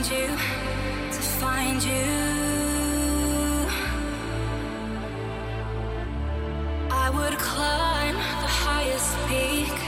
To find you, to find you. I would climb the highest peak.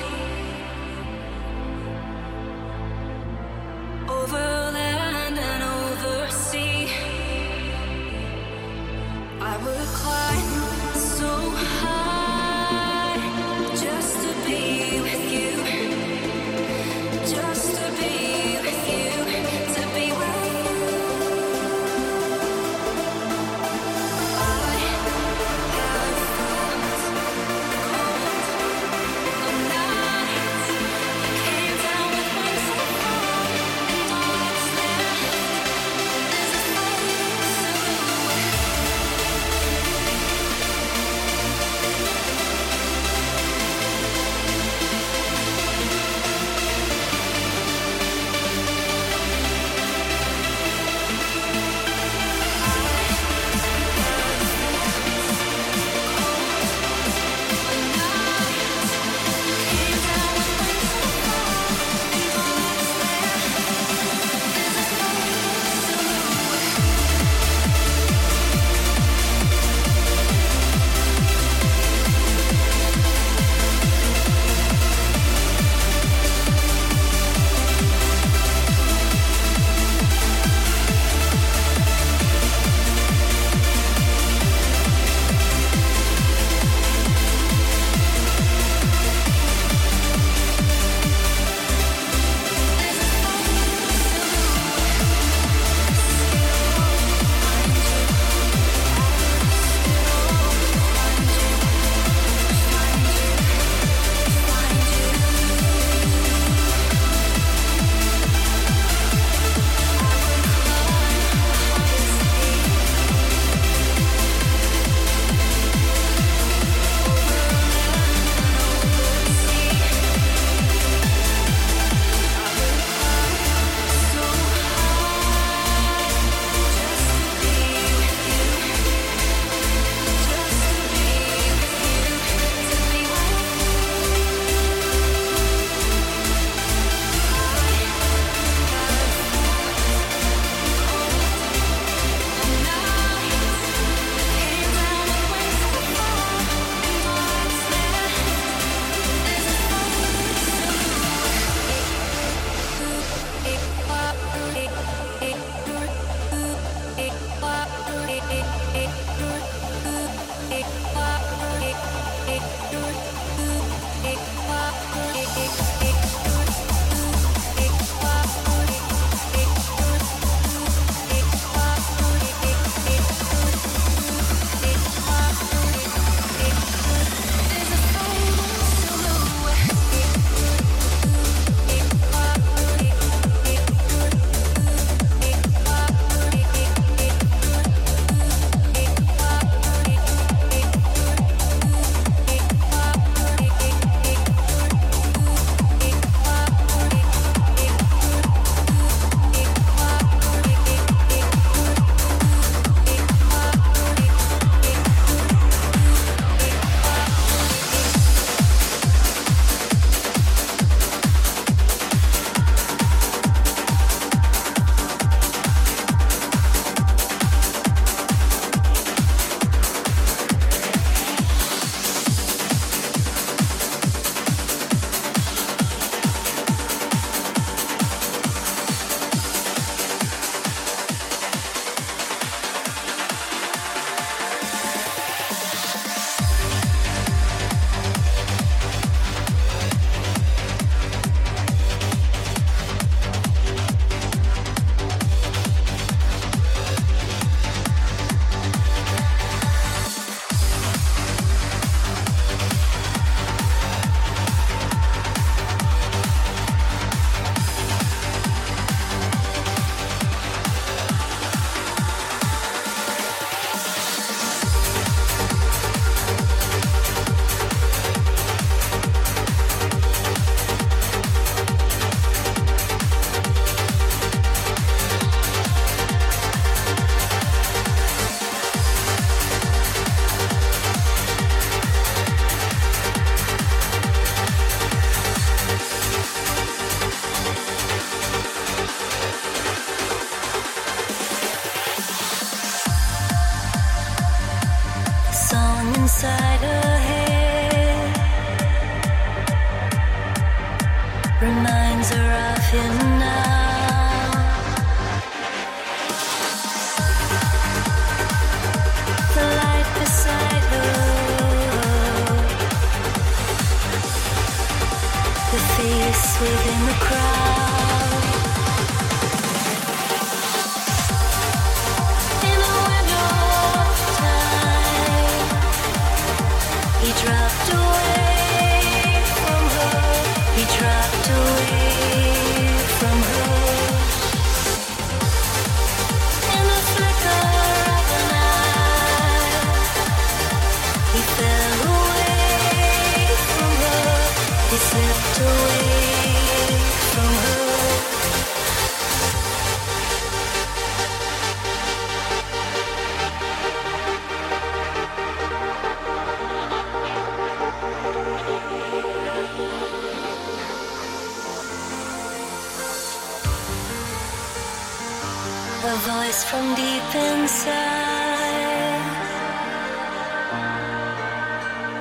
a voice from deep inside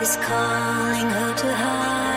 is calling her to hide.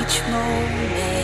Each moment